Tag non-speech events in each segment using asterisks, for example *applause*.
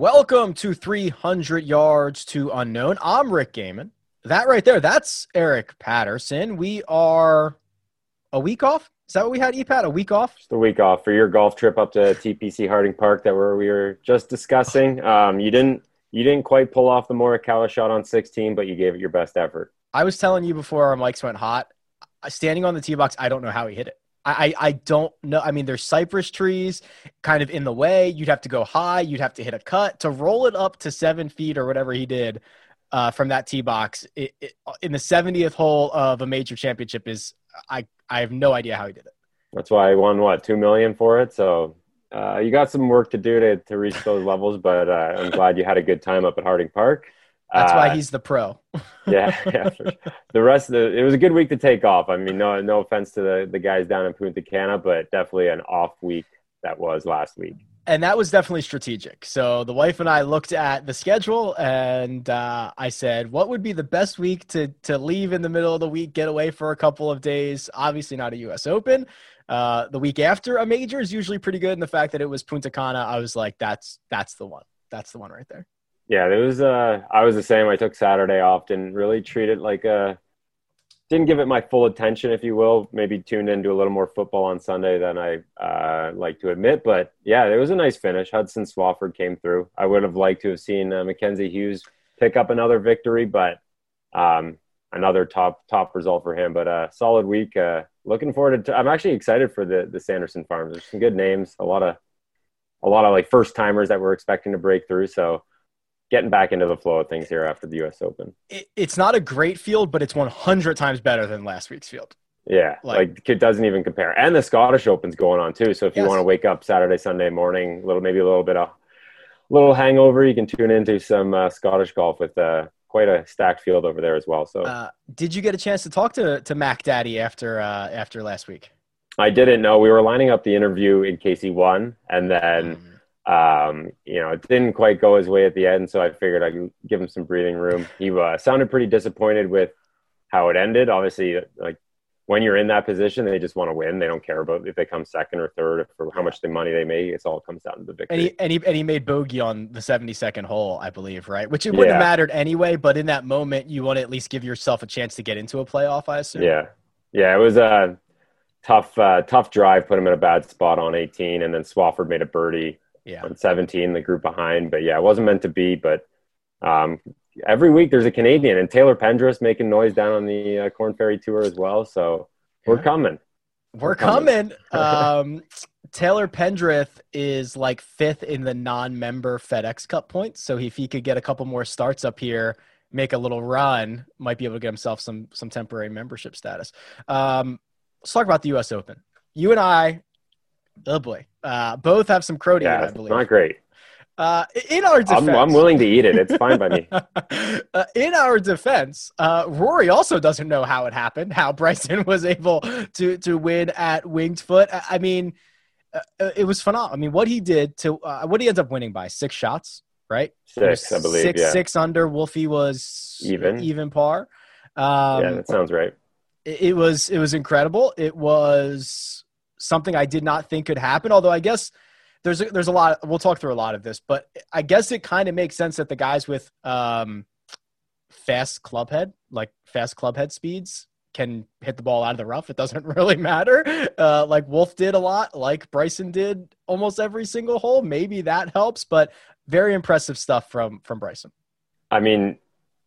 Welcome to 300 Yards to Unknown. I'm Rick Gehman. That right there, that's Eric Patterson. We are a week off. Is that what we had, EPAT? A week off? Just a week off for your golf trip up to TPC Harding Park that where we were just discussing. *sighs* Um, you didn't you didn't quite pull off the Morikawa shot on 16, but you gave it your best effort. I was telling you before our mics went hot. Standing on the tee box, I don't know how he hit it. I, I don't know. I mean, there's cypress trees kind of in the way. You'd have to go high. You'd have to hit a cut to roll it up to seven feet or whatever he did uh, from that tee box it, it, in the 70th hole of a major championship. Is I I have no idea how he did it. That's why I won what two million for it. So uh, you got some work to do to to reach those levels, but uh, I'm glad you had a good time up at Harding Park. That's why uh, he's the pro. *laughs* yeah, yeah. Sure. The rest of the it was a good week to take off. I mean, no no offense to the the guys down in Punta Cana, but definitely an off week that was last week. And that was definitely strategic. So the wife and I looked at the schedule, and uh, I said, "What would be the best week to to leave in the middle of the week, get away for a couple of days? Obviously, not a U.S. Open. Uh, the week after a major is usually pretty good. And the fact that it was Punta Cana, I was like, that's that's the one. That's the one right there." Yeah, it was. Uh, I was the same. I took Saturday off. Didn't really treat it like a. Didn't give it my full attention, if you will. Maybe tuned into a little more football on Sunday than I uh, like to admit. But yeah, it was a nice finish. Hudson Swafford came through. I would have liked to have seen uh, Mackenzie Hughes pick up another victory, but um, another top top result for him. But a uh, solid week. Uh, looking forward to. I'm actually excited for the the Sanderson Farms. There's some good names. A lot of a lot of like first timers that we're expecting to break through. So getting back into the flow of things here after the U.S. Open. it's not a great field, but it's 100 times better than last week's field. Yeah, like, like it doesn't even compare. And the Scottish Open's going on too. So if you want to wake up Saturday, Sunday morning, a little maybe a little bit of a little hangover, you can tune into some uh, Scottish golf with uh, quite a stacked field over there as well. So, uh, did you get a chance to talk to to Mac Daddy after uh, after last week? I didn't know. We were lining up the interview in case he won, and then. Mm um, you know, it didn't quite go his way at the end, so I figured I'd give him some breathing room. He uh, sounded pretty disappointed with how it ended. Obviously, like when you're in that position, they just want to win. They don't care about if they come second or third or how much the money they make. It's all comes down to the victory. And he, and he, and he made bogey on the 72nd hole, I believe, right? Which it wouldn't yeah. have mattered anyway, but in that moment, you want to at least give yourself a chance to get into a playoff, I assume. Yeah. Yeah, it was a tough, uh, tough drive, put him in a bad spot on 18, and then Swafford made a birdie yeah. on 17, the group behind. But yeah, it wasn't meant to be. But um, every week there's a Canadian, and Taylor Pendrith making noise down on the uh, Korn Ferry Tour as well. So we're coming. We're, we're coming. coming. *laughs* um, Taylor Pendrith is like fifth in the non-member FedEx Cup points. So if he could get a couple more starts up here, make a little run, might be able to get himself some some temporary membership status. Um, let's talk about the U.S. Open. You and I Oh boy, uh, both have some crody. Yeah, I believe. Not great. Uh, in our defense, I'm, I'm, willing to eat it. It's fine by me. *laughs* uh, in our defense, uh, Rory also doesn't know how it happened, how Bryson *laughs* was able to to win at Winged Foot. I, I mean, uh, uh, it was phenomenal. I mean, what he did to uh, what he ends up winning by six shots, right? Six, I believe. Six, yeah. six under. Wolfie was even, even par. Um, yeah, that sounds right. It, it was it was incredible. It was something I did not think could happen. Although I guess there's a, there's a lot. We'll talk through a lot of this, but I guess it kind of makes sense that the guys with um, fast club head, like fast club head speeds, can hit the ball out of the rough. It doesn't *laughs* really matter. Uh, like Wolff did a lot, like Bryson did almost every single hole. Maybe that helps, but very impressive stuff from from Bryson. I mean,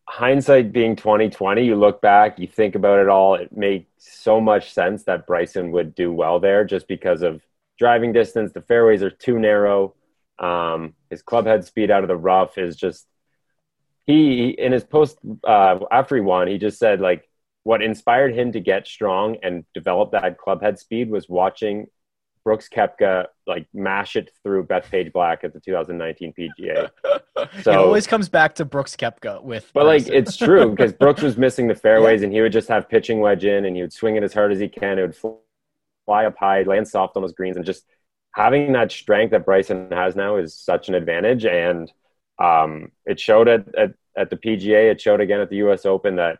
hindsight being 2020 you look back you think about it all it made so much sense that bryson would do well there just because of driving distance. The fairways are too narrow. Um, his club head speed out of the rough is just he in his post uh, after he won he just said like what inspired him to get strong and develop that club head speed was watching Brooks Koepka like mash it through Bethpage Black at the 2019 PGA. *laughs* So it always comes back to Brooks Koepka with. But like it's true because *laughs* Brooks was missing the fairways yeah. and he would just have pitching wedge in and he would swing it as hard as he can. It would fly up high, land soft on those greens, and just having that strength that Bryson has now is such an advantage. And um, it showed at, at at the PGA. It showed again at the U.S. Open that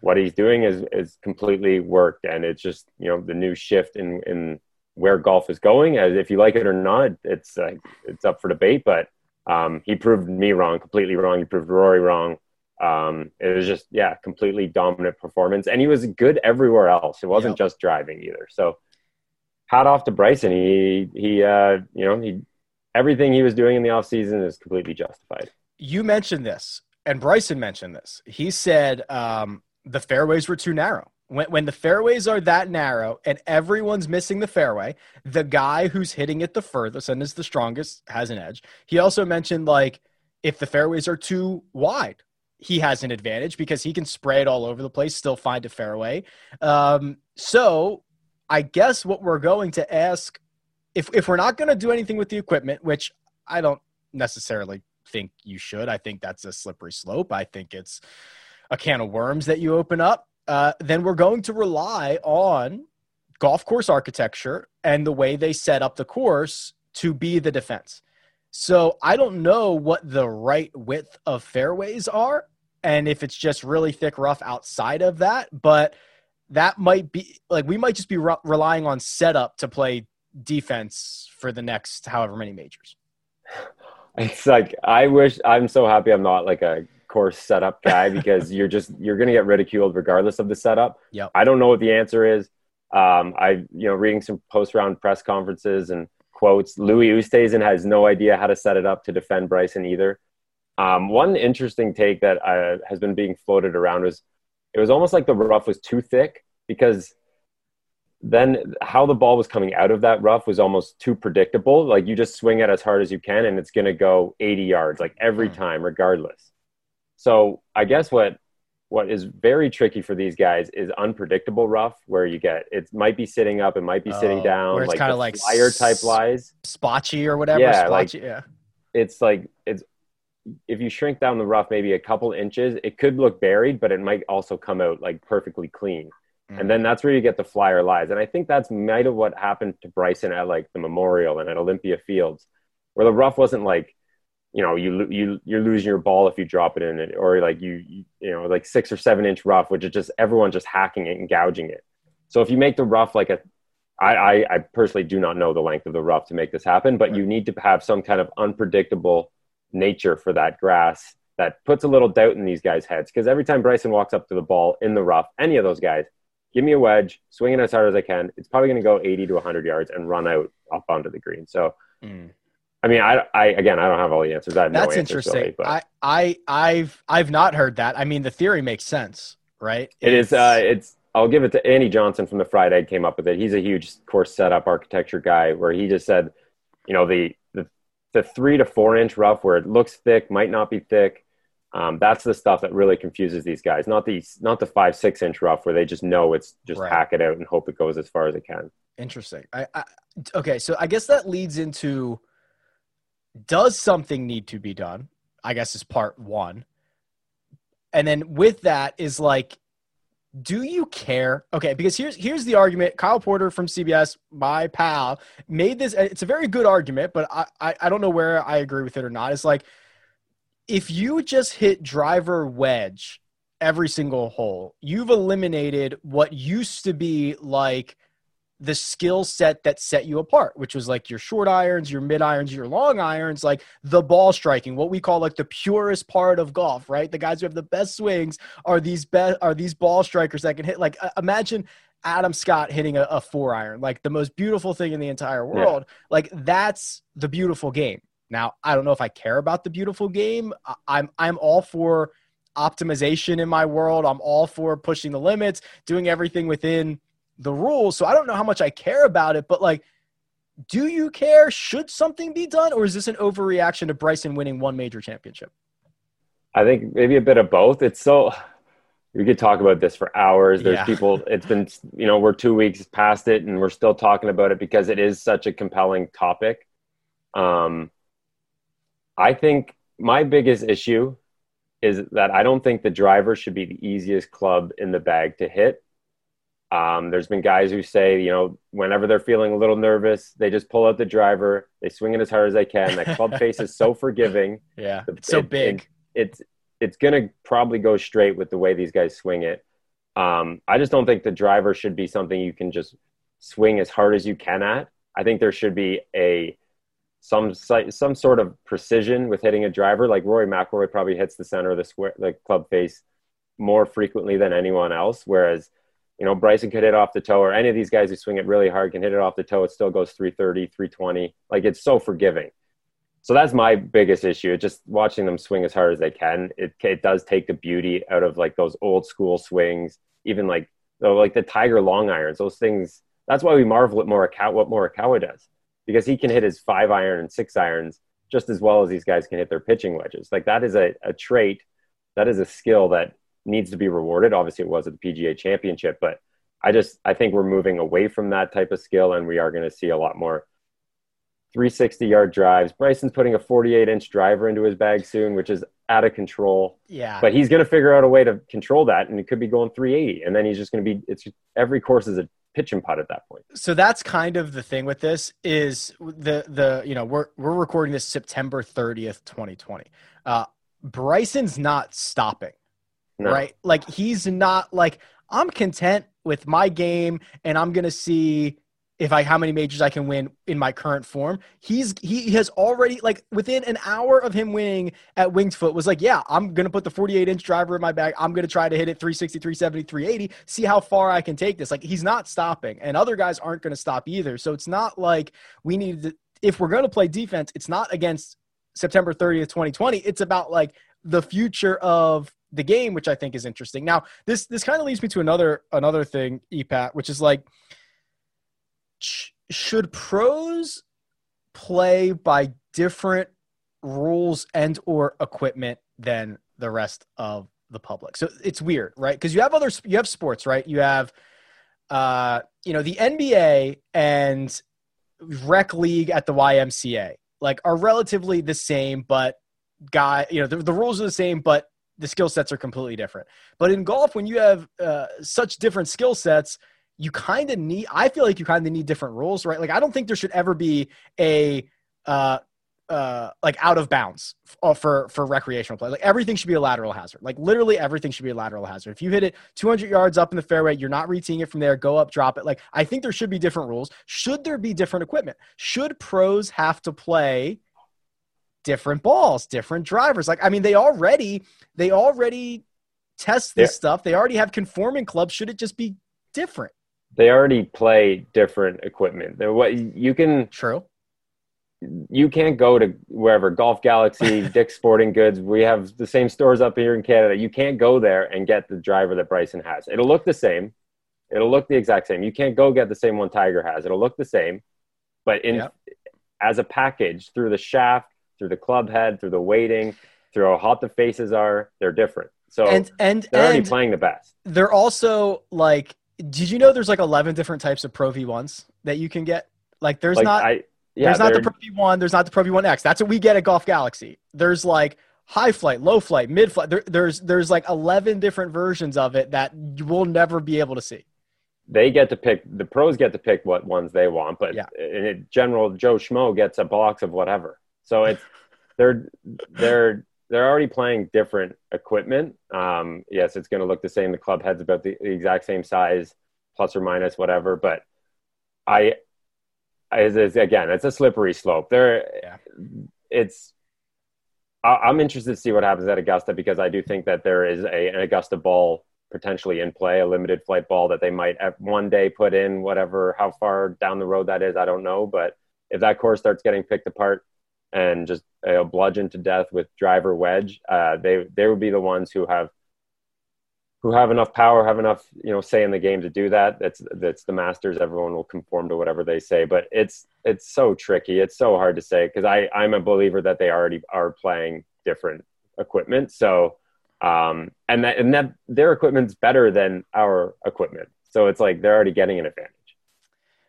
what he's doing is is completely worked, and it's just you know the new shift in in where golf is going. As if you like it or not, it's uh, it's up for debate. But Um, he proved me wrong, completely wrong. He proved Rory wrong. Um, it was just yeah, completely dominant performance, and he was good everywhere else. It wasn't yep. just driving either. So, hat off to Bryson. He he uh, you know he everything he was doing in the off season is completely justified. You mentioned this, and Bryson mentioned this. He said um, the fairways were too narrow. When, when the fairways are that narrow and everyone's missing the fairway, the guy who's hitting it the furthest and is the strongest has an edge. He also mentioned like if the fairways are too wide, he has an advantage because he can spray it all over the place, still find a fairway. Um, so I guess what we're going to ask if if we're not going to do anything with the equipment, which I don't necessarily think you should. I think that's a slippery slope. I think it's a can of worms that you open up. Uh, then we're going to rely on golf course architecture and the way they set up the course to be the defense. So I don't know what the right width of fairways are and if it's just really thick rough outside of that, but that might be like we might just be re- relying on setup to play defense for the next however many majors. It's like I wish I'm so happy I'm not like a course setup guy *laughs* because you're just you're going to get ridiculed regardless of the setup. Yeah. I don't know what the answer is. Um, I you know reading some post round press conferences and quotes. Louis Oosthuizen has no idea how to set it up to defend Bryson either. Um, one interesting take that uh, has been being floated around was it was almost like the rough was too thick because then how the ball was coming out of that rough was almost too predictable. Like you just swing it as hard as you can and it's going to go 80 yards like every hmm. time, regardless. So I guess what what is very tricky for these guys is unpredictable rough, where you get it might be sitting up, it might be sitting oh, down, like kind of like flyer type lies, spotchy or whatever. Yeah, spotchy, like yeah. It's like it's if you shrink down the rough maybe a couple inches, it could look buried, but it might also come out like perfectly clean. Mm. And then that's where you get the flyer lies. And I think that's might have what happened to Bryson at like the Memorial and at Olympia Fields, where the rough wasn't like, you know, you you you're losing your ball if you drop it in it, or like you you, know like six or seven inch rough, which is just everyone just hacking it and gouging it. So if you make the rough like a I, I, I personally do not know the length of the rough to make this happen, but you need to have some kind of unpredictable nature for that grass that puts a little doubt in these guys' heads. Because every time Bryson walks up to the ball in the rough, any of those guys, give me a wedge, swing it as hard as I can. It's probably going to go 80 to 100 yards and run out up onto the green. So, mm. I mean, I, I, again, I don't have all the answers. I have That's no interesting. Really, but. I, I, I've, I've not heard that. I mean, the theory makes sense, right? It it's, is, uh, it's, I'll give it to Andy Johnson from the Fried Egg came up with it. He's a huge course setup architecture guy where he just said, you know, the, the, the three to four inch rough where it looks thick, might not be thick um, that's the stuff that really confuses these guys. Not these, not the five six inch rough where they just know it's just right. hack it out and hope it goes as far as it can. Interesting. I, I, okay, so I guess that leads into does something need to be done? I guess is part one, and then with that is like, do you care? Okay, because here's here's the argument. Kyle Porter from CBS, my pal, made this. It's a very good argument, but I I, I don't know where I agree with it or not. It's like if you just hit driver wedge every single hole, you've eliminated what used to be like the skill set that set you apart, which was like your short irons, your mid irons, your long irons, like the ball striking, what we call like the purest part of golf, right? The guys who have the best swings are these best are these ball strikers that can hit. Like uh, imagine Adam Scott hitting a, a, four iron, like the most beautiful thing in the entire world. Yeah. Like that's the beautiful game. Now, I don't know if I care about the beautiful game. I'm I'm all for optimization in my world. I'm all for pushing the limits, doing everything within the rules. So I don't know how much I care about it, but like do you care? Should something be done or is this an overreaction to Bryson winning one major championship? I think maybe a bit of both. It's so we could talk about this for hours. There's yeah. people, it's been, you know, we're two weeks past it and we're still talking about it because it is such a compelling topic. Um, I think my biggest issue is that I don't think the driver should be the easiest club in the bag to hit. Um, there's been guys who say, you know, whenever they're feeling a little nervous, they just pull out the driver, they swing it as hard as they can. That club *laughs* face is so forgiving. Yeah, the, it's so it, big. It, it's it's gonna probably go straight with the way these guys swing it. Um, I just don't think the driver should be something you can just swing as hard as you can at. I think there should be a some some sort of precision with hitting a driver. Like Rory McIlroy probably hits the center of the square, the club face more frequently than anyone else. Whereas, you know, Bryson could hit off the toe, or any of these guys who swing it really hard can hit it off the toe. It still goes 330, 320. Like it's so forgiving. So that's my biggest issue. Just watching them swing as hard as they can. It it does take the beauty out of like those old school swings, even like like the Tiger long irons. Those things. That's why we marvel at Morikawa, what Morikawa does, because he can hit his five iron and six irons just as well as these guys can hit their pitching wedges. Like that is a, a trait, that is a skill that needs to be rewarded. Obviously, it was at the PGA Championship, but I just I think we're moving away from that type of skill, and we are going to see a lot more 360 yard drives. Bryson's putting a 48 inch driver into his bag soon, which is out of control. Yeah. But he's going to figure out a way to control that, and it could be going 380, and then he's just going to be. It's every course is a pitch and putt at that point. So that's kind of the thing with this is the the you know we're we're recording this September 30th, 2020. Uh, Bryson's not stopping no. right? Like he's not like I'm content with my game and I'm to see if I how many majors I can win in my current form. He's he has already like within an hour of him winning at Winged Foot was like, yeah, I'm gonna put the 48 inch driver in my bag. I'm gonna try to hit it 360, 370, 380, see how far I can take this. Like he's not stopping, and other guys aren't gonna stop either. So it's not like we need to if we're gonna play defense, it's not against September 30th, 2020. It's about like the future of the game, which I think is interesting. Now, this this kind of leads me to another another thing, EPAT, which is like, sh- should pros play by different rules and or equipment than the rest of the public? So it's weird, right? Because you have other you have sports, right? You have, uh, you know, the NBA and rec league at the YMCA like are relatively the same, but guy, you know, the, the rules are the same, but the skill sets are completely different. But in golf, when you have uh, such different skill sets, you kind of need. I feel like you kind of need different rules, right? Like I don't think there should ever be a uh, uh, like out of bounds uh, for for recreational play. Like everything should be a lateral hazard. Like literally everything should be a lateral hazard. If you hit it 200 yards up in the fairway, you're not reteeing it from there. Go up, drop it. Like I think there should be different rules. Should there be different equipment? Should pros have to play different balls, different drivers. Like, I mean, they already they already test this yeah. stuff. They already have conforming clubs. Should it just be different? They already play different equipment. They're What you can true. You can't go to wherever Golf Galaxy, *laughs* Dick's Sporting Goods. We have the same stores up here in Canada. You can't go there and get the driver that Bryson has. It'll look the same. It'll look the exact same. You can't go get the same one Tiger has. It'll look the same, but in yep. as a package through the shaft, through the club head, through the weighting, through how hot the faces are, they're different. So and and they're already playing the best. They're also like, did you know there's like 11 different types of Pro V1s that you can get? Like, there's like, not. I, yeah, there's not the Pro V1. There's not the Pro V1 X. That's what we get at Golf Galaxy. There's like high flight, low flight, mid flight. There, there's there's like 11 different versions of it that you will never be able to see. They get to pick. The pros get to pick what ones they want, but yeah. in general, Joe Schmo gets a box of whatever. So it's they're they're they're already playing different equipment. Um, yes, it's going to look the same. The club head's about the, the, exact same size, plus or minus whatever. But I, I again, it's a slippery slope. There, yeah. it's. I, am interested to see what happens at Augusta because I do think that there is a, an Augusta ball potentially in play, a limited flight ball that they might one day put in. Whatever, how far down the road that is, I don't know. But if that course starts getting picked apart and just uh, bludgeoned to death with driver wedge, uh, they they would be the ones who have who have enough power, have enough you know say in the game to do that. That's that's the masters. Everyone will conform to whatever they say, but it's it's so tricky. It's so hard to say because I I'm a believer that they already are playing different equipment. So um, and that and that their equipment's better than our equipment. So it's like they're already getting an advantage.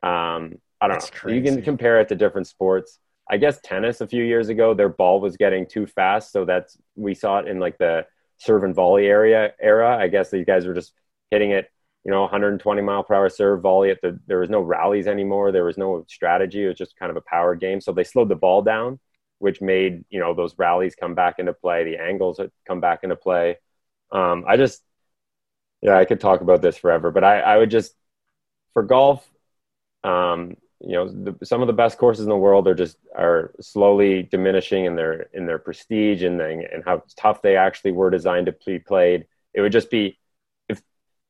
Um, I don't That's know. Crazy. You can compare it to different sports. I guess tennis a few years ago, their ball was getting too fast, so that's we saw it in like the serve and volley area era. I guess these guys were just hitting it, you know, 120 mile per hour serve volley. At the there was no rallies anymore. There was no strategy. It was just kind of a power game. So they slowed the ball down, which made you know those rallies come back into play. The angles come back into play. Um, I just, yeah, I could talk about this forever, but I, I would just for golf. Um, you know the, some of the best courses in the world are just are slowly diminishing in their in their prestige and then and how tough they actually were designed to be played. It would just be if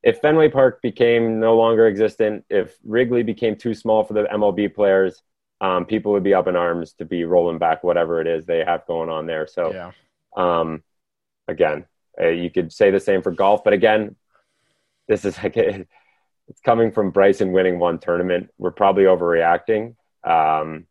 if Fenway Park became no longer existent, if Wrigley became too small for the MLB players, um, people would be up in arms to be rolling back whatever it is they have going on there. So, yeah. um, again, uh, you could say the same for golf, but again, this is *laughs* like it's coming from Bryson winning one tournament. We're probably overreacting. Um,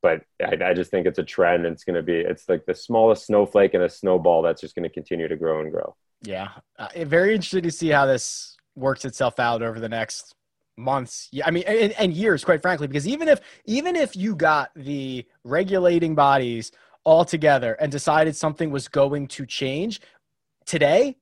but I, I, just think it's a trend. And it's going to be, it's like the smallest snowflake in a snowball that's just going to continue to grow and grow. Yeah. Uh, very interested to see how this works itself out over the next months. Yeah. I mean, and, and years, quite frankly, because even if, even if you got the regulating bodies all together and decided something was going to change today,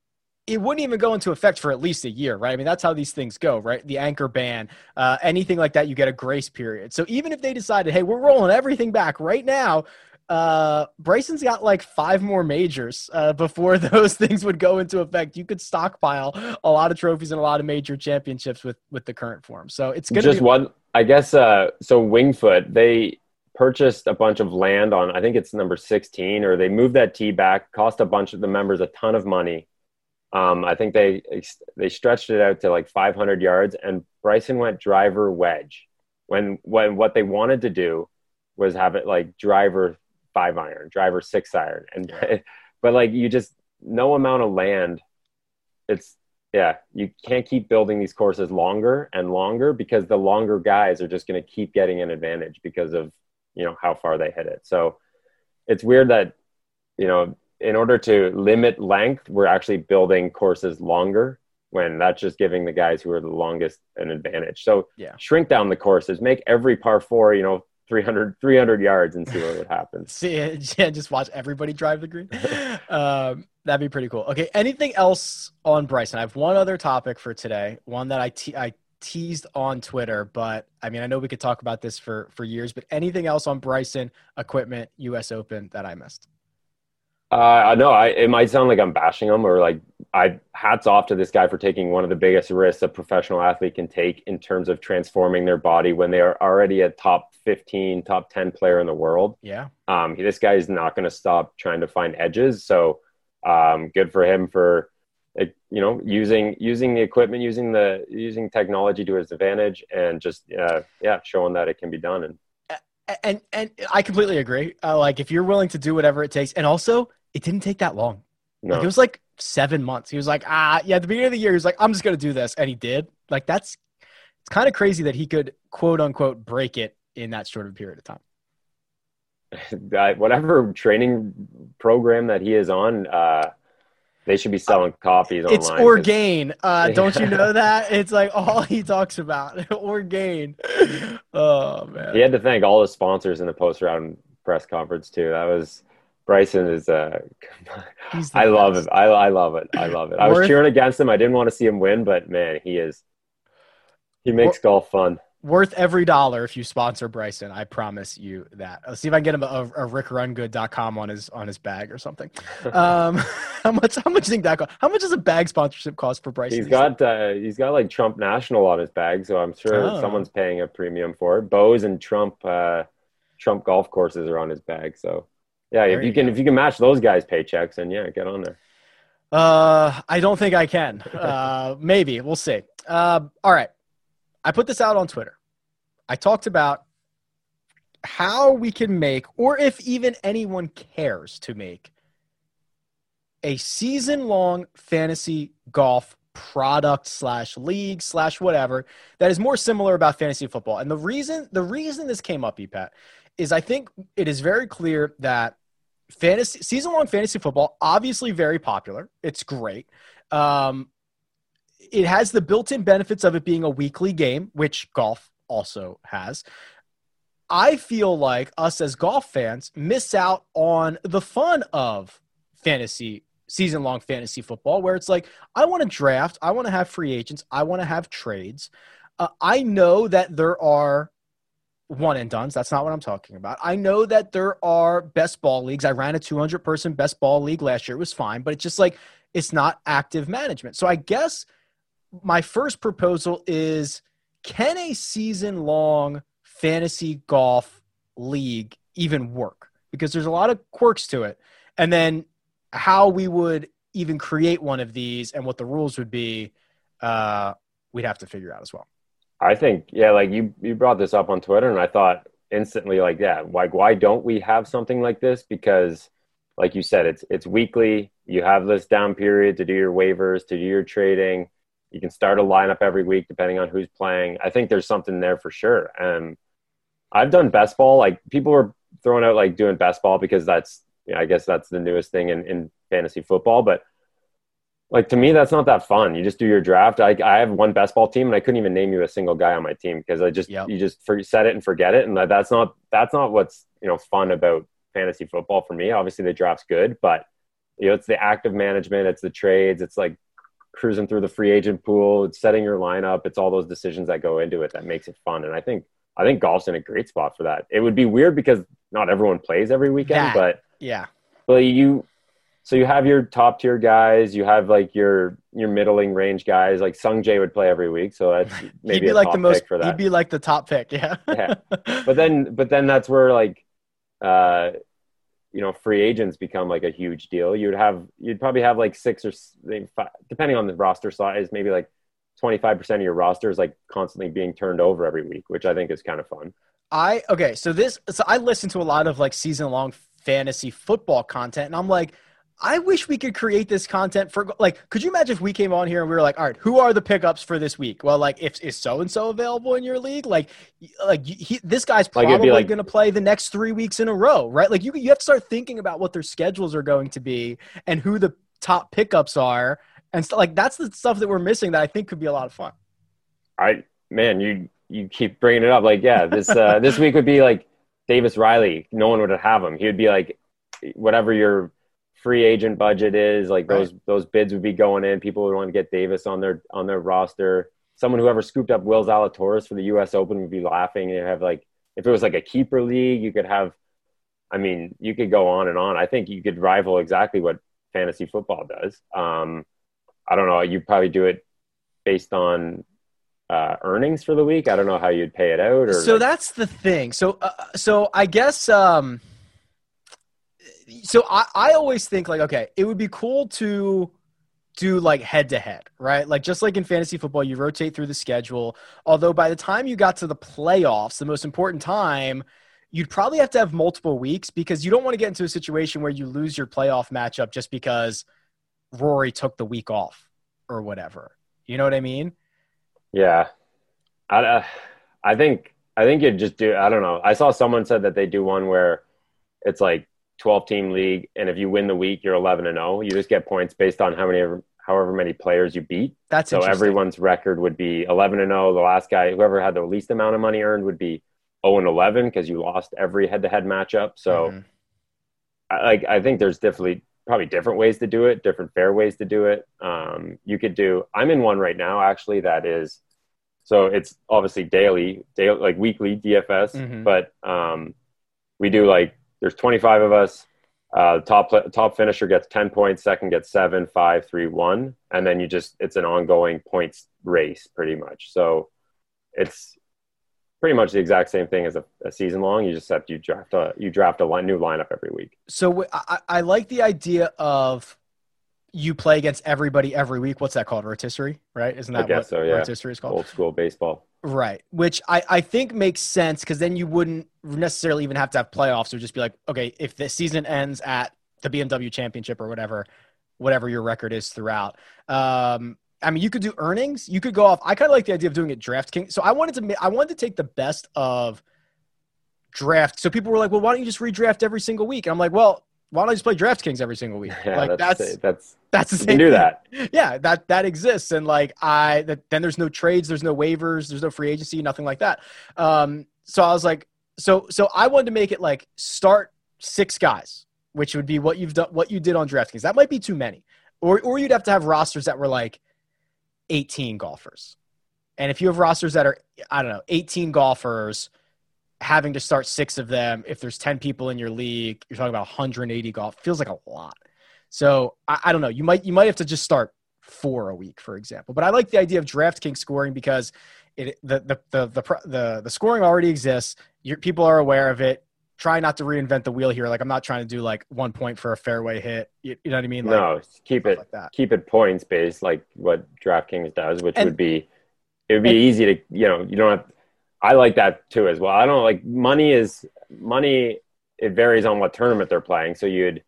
it wouldn't even go into effect for at least a year, right? I mean, that's how these things go, right? The anchor ban, uh, anything like that, you get a grace period. So even if they decided, hey, we're rolling everything back right now, uh, Bryson's got like five more majors uh, before *laughs* those things would go into effect. You could stockpile a lot of trophies and a lot of major championships with with the current form. So it's going just be- one. I guess. Uh, so Winged Foot they purchased a bunch of land on. I think it's number sixteen, or they moved that tee back. Cost a bunch of the members a ton of money um, I think they they stretched it out to like 500 yards, and Bryson went driver wedge. When when what they wanted to do was have it like driver five iron, driver six iron, and yeah. *laughs* but like you just no amount of land. It's yeah, you can't keep building these courses longer and longer because the longer guys are just going to keep getting an advantage because of you know how far they hit it. So it's weird that you know in order to limit length, we're actually building courses longer when that's just giving the guys who are the longest an advantage. So yeah. shrink down the courses, make every par four, you know, 300, 300 yards and see what would happen. *laughs* see, yeah, just watch everybody drive the green. *laughs* um, that'd be pretty cool. Okay. Anything else on Bryson? I have one other topic for today, one that I, te- I teased on Twitter, but I mean, I know we could talk about this for, for years, but anything else on Bryson equipment, US open that I missed? Uh, no, I, it might sound like I'm bashing him or like I hats off to this guy for taking one of the biggest risks a professional athlete can take in terms of transforming their body when they are already a top 15, top 10 player in the world. Yeah. Um, this guy is not going to stop trying to find edges. So, um, good for him for, you know, using, using the equipment, using the, using technology to his advantage and just, uh, yeah, showing that it can be done. And, and, and I completely agree. Uh, like if you're willing to do whatever it takes and also, it didn't take that long. No. Like, it was like seven months. He was like, ah, yeah, at the beginning of the year, he was like, I'm just going to do this. And he did. Like, that's, it's kind of crazy that he could quote unquote break it in that short of a period of time. *laughs* whatever training program that he is on, uh, they should be selling copies online. It's Orgain. *laughs* Uh, don't you know that? It's like all he talks about. *laughs* Orgain. Oh man. He had to thank all the sponsors in the post round press conference too. That was Bryson is uh *laughs* I love it. I, I love it. I love it. I was cheering against him. I didn't want to see him win, but man, he is he makes worth, golf fun. Worth every dollar if you sponsor Bryson. I promise you that. Let's see if I can get him a, a rickrungood.com on his on his bag or something. *laughs* Um, *laughs* how much how much do you think that cost? How much does a bag sponsorship cost for Bryson? He's got uh, he's got like Trump National on his bag, so I'm sure oh. someone's paying a premium for it. Bose and Trump uh, Trump golf courses are on his bag, so yeah, there if you, you can go. if you can match those guys' paychecks, and yeah, get on there. Uh, I don't think I can. Uh, *laughs* maybe we'll see. Uh, all right, I put this out on Twitter. I talked about how we can make, or if even anyone cares to make, a season-long fantasy golf product slash league slash whatever that is more similar about fantasy football. And the reason the reason this came up, EPAT, is I think it is very clear that fantasy season long fantasy football obviously very popular. It's great. Um, it has the built-in benefits of it being a weekly game which golf also has. I feel like us as golf fans miss out on the fun of fantasy season long fantasy football where it's like i want to draft i want to have free agents i want to have trades. Uh, i know that there are one and done's. That's not what I'm talking about. I know that there are best ball leagues. I ran a 200 person best ball league last year. It was fine, but it's just like it's not active management. So I guess my first proposal is can a season long fantasy golf league even work? Because there's a lot of quirks to it. And then how we would even create one of these and what the rules would be, uh, we'd have to figure out as well. I think, yeah, like you, you brought this up on Twitter, and I thought instantly, like, yeah, like why don't we have something like this? Because, like you said, it's it's weekly. You have this down period to do your waivers, to do your trading. You can start a lineup every week depending on who's playing. I think there's something there for sure. And I've done best ball. Like people were throwing out like doing best ball because that's, you know, I guess that's the newest thing in, in fantasy football. But like to me, that's not that fun. You just do your draft. I, I have one best ball team, and I couldn't even name you a single guy on my team because I just yep. you just for, set it and forget it, and that's not that's not what's you know fun about fantasy football for me. Obviously, the draft's good, but you know it's the active management, it's the trades, it's like cruising through the free agent pool, it's setting your lineup, it's all those decisions that go into it that makes it fun. And I think I think golf's in a great spot for that. It would be weird because not everyone plays every weekend, that, but yeah, but you so you have your top tier guys, you have like your your middling range guys. Like Sung Jae would play every week, so that's *laughs* maybe he'd be like the most. For that. He'd be like the top pick, yeah. yeah, *laughs* but then but then that's where like, uh, you know, free agents become like a huge deal. You'd have you'd probably have like six or five, depending on the roster size, maybe like twenty five percent of your roster is like constantly being turned over every week, which I think is kind of fun. I okay, so this so I listen to a lot of like season long fantasy football content, and I'm like I wish we could create this content for like. Could you imagine if we came on here and we were like, "All right, who are the pickups for this week?" Well, like, if is so and so available in your league? Like, like he, this guy's probably like, going to play the next three weeks in a row, right? Like, you you have to start thinking about what their schedules are going to be and who the top pickups are, and like that's the stuff that we're missing that I think could be a lot of fun. I man, you you keep bringing it up. Like, yeah, this uh, *laughs* this week would be like Davis Riley. No one would have him. He would be like whatever your free agent budget is. Like those right. those bids would be going in. People would want to get Davis on their on their roster. Someone who ever scooped up Will Zalatoris for the U.S. Open would be laughing. And have like if it was like a keeper league, you could have. I mean, you could go on and on. I think you could rival exactly what fantasy football does. Um, I don't know. You probably do it based on uh, earnings for the week. I don't know how you'd pay it out. Or so like... that's the thing. So, uh, so I guess um, so I, I always think like okay it would be cool to do like head to head right? Like just like in fantasy football you rotate through the schedule. Although by the time you got to the playoffs the most important time you'd probably have to have multiple weeks because you don't want to get into a situation where you lose your playoff matchup just because rory took the week off or whatever. You know what i mean? Yeah. I uh, i think i think you'd just do i don't know. I saw someone said that they do one where it's like 12 team league and if you win the week you're 11 and 0 you just get points based on how many however many players you beat. That's so everyone's record would be 11 and 0 the last guy whoever had the least amount of money earned would be 0 and 11 because you lost every head to head matchup. So mm-hmm. I, i think there's definitely probably different ways to do it different fair ways to do it. Um, you could do i'm in one right now actually that is so it's obviously daily daily like weekly dfs mm-hmm. but um, we do like there's 25 of us. Uh, top top finisher gets 10 points, second gets seven, five, three, one, and then you just it's an ongoing points race pretty much. So it's pretty much the exact same thing as a, a season long. You just have you draft a you draft a line, new lineup every week. So I, I like the idea of you play against everybody every week. What's that called? Rotisserie, right? Isn't that what so, yeah. rotisserie is called? Old school baseball. Right. Which I, I think makes sense because then you wouldn't necessarily even have to have playoffs. It would just be like, okay, if the season ends at the BMW championship or whatever, whatever your record is throughout. Um, I mean, you could do earnings. You could go off. I kind of like the idea of doing it DraftKings. So I wanted to, I wanted to take the best of draft. So people were like, well, why don't you just redraft every single week? And I'm like, well, why don't I just play DraftKings every single week? *laughs* Yeah, like that's that's that's, that's the same. You do that. *laughs* Yeah, that that exists, and like I that, then there's no trades, there's no waivers, there's no free agency, nothing like that. Um, so I was like, so so I wanted to make it like start six guys, which would be what you've done, what you did on DraftKings. That might be too many, or or you'd have to have rosters that were like 18 golfers, and if you have rosters that are I don't know 18 golfers having to start six of them if there's 10 people in your league you're talking about 180 golf feels like a lot so I, I, don't know you might you might have to just start four a week for example but i like the idea of draftkings scoring because it the the the the the, the scoring already exists. Your people are aware of it. Try not to reinvent the wheel here. Like I'm not trying to do like one point for a fairway hit. You, you know what I mean? Like, no, keep it like that. keep it points based, like what DraftKings does, which And- would be it would be and- easy to you know you don't have. I like that too as well. I don't like money is money. It varies on what tournament they're playing, so you'd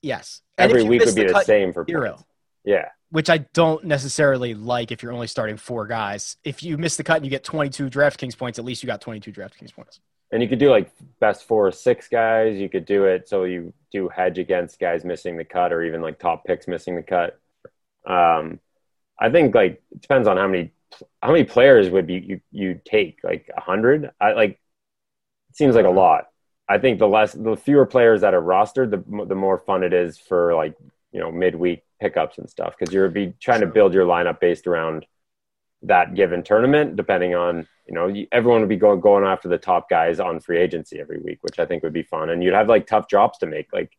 yes. And every week would be the cut, same for zero. points. Yeah, which I don't necessarily like if you're only starting four guys. If you miss the cut and you get 22 DraftKings points, at least you got 22 DraftKings points. and you could do like best four or six guys. You could do it so you do hedge against guys missing the cut, or even like top picks missing the cut. Um, I think like it depends on how many how many players would be you you take like a hundred. I like it seems like a lot. I think the less the fewer players that are rostered, the the more fun it is for like you know midweek pickups and stuff because you're be trying to build your lineup based around that given tournament. Depending on you know everyone would be going going after the top guys on free agency every week, which I think would be fun. And you'd have like tough drops to make. Like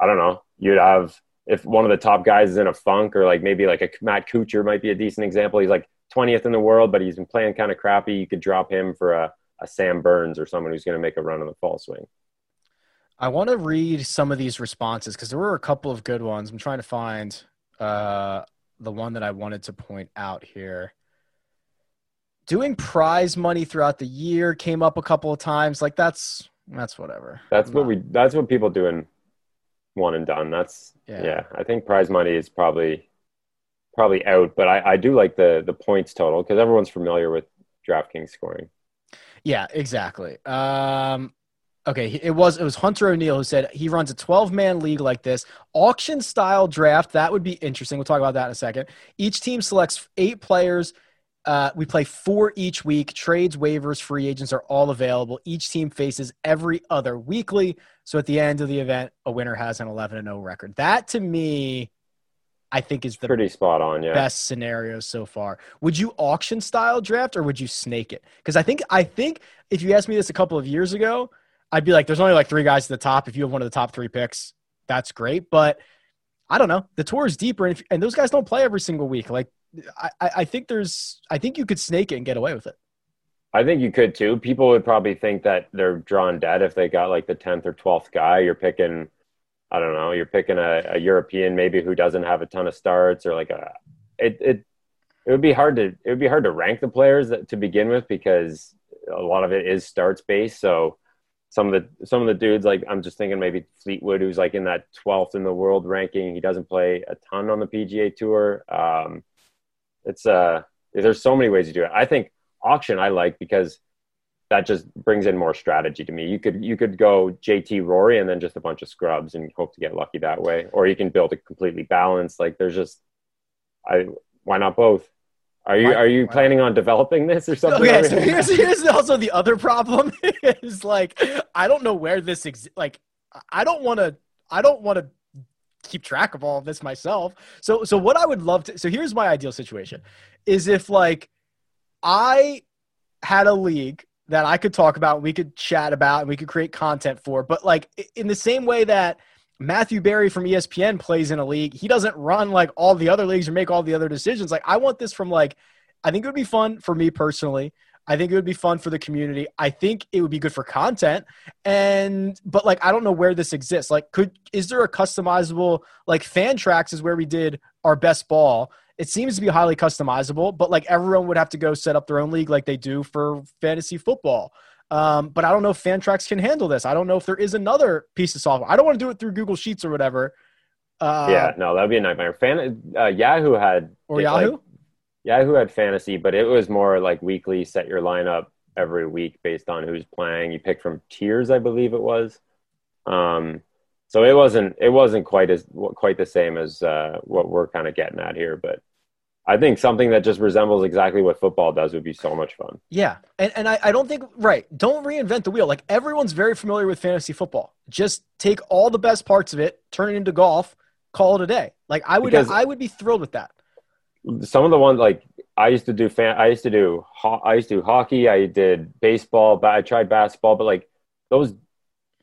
I don't know, you'd have if one of the top guys is in a funk or like maybe like a Matt Kuchar might be a decent example. He's like 20th in the world, but he's been playing kind of crappy. You could drop him for a, a Sam Burns or someone who's going to make a run on the fall swing. I want to read some of these responses because there were a couple of good ones. I'm trying to find uh, the one that I wanted to point out here. Doing prize money throughout the year came up a couple of times. Like that's that's whatever. That's I'm what not- we. That's what people do in one and done. That's Yeah. yeah. I think prize money is probably probably out, but I, I do like the the points total because everyone's familiar with DraftKings scoring. Yeah, exactly. Um, okay, it was it was Hunter O'Neill who said he runs a 12 man league like this, auction style draft. That would be interesting. We'll talk about that in a second. Each team selects eight players. Uh, we play four each week. Trades, waivers, free agents are all available. Each team faces every other weekly. So at the end of the event, a winner has an 11 and 0 record. That to me, I think is the Pretty spot on, yeah. best scenario so far. Would you auction style draft or would you snake it? Because I think I think if you asked me this a couple of years ago, I'd be like, "There's only like three guys at the top. If you have one of the top three picks, that's great." But I don't know. The tour is deeper, and, if, and those guys don't play every single week. Like, I, I think there's, I think you could snake it and get away with it. I think you could too. People would probably think that they're drawn dead if they got like the tenth or twelfth guy. You're picking, I don't know, you're picking a, a European maybe who doesn't have a ton of starts or like a. It it it would be hard to it would be hard to rank the players that, to begin with because a lot of it is starts based. So some of the some of the dudes like I'm just thinking maybe Fleetwood who's like in that twelfth in the world ranking. He doesn't play a ton on the PGA Tour. Um, it's uh there's so many ways to do it. I think auction I like because that just brings in more strategy to me. You could you could go JT Rory and then just a bunch of scrubs and hope to get lucky that way, or you can build a completely balanced. Like there's just I why not both? Are you are you planning on developing this or something? Okay, so *laughs* here's here's also the other problem *laughs* is like I don't know where this ex- like I don't want to I don't want to keep track of all of this myself. So so what I would love to so here's my ideal situation is if like I had a league that I could talk about, we could chat about, and we could create content for, but like in the same way that Matthew Berry from ESPN plays in a league, he doesn't run like all the other leagues or make all the other decisions. Like I want this from like I think it would be fun for me personally. I think it would be fun for the community. I think it would be good for content. And but like I don't know where this exists. Like could is there a customizable like Fantrax is where we did our best ball. It seems to be highly customizable, but like everyone would have to go set up their own league like they do for fantasy football. Um, but I don't know if Fantrax can handle this. I don't know if there is another piece of software. I don't want to do it through Google Sheets or whatever. Uh, yeah, no, that'd be a nightmare. Fan, uh, Yahoo had or it, like, Yahoo. Had fantasy, but it was more like weekly. Set your lineup every week based on who's playing. You pick from tiers, I believe it was. Um, so it wasn't it wasn't quite as quite the same as uh, what we're kind of getting at here. But I think something that just resembles exactly what football does would be so much fun. Yeah. And, and I, I don't think, right. Don't reinvent the wheel. Like everyone's very familiar with fantasy football. Just take all the best parts of it, turn it into golf, call it a day. Like I would, Because- I would be thrilled with that. Some of the ones like I used to do fan. I used to do ho- I used to do hockey. I did baseball, but I tried basketball. But like those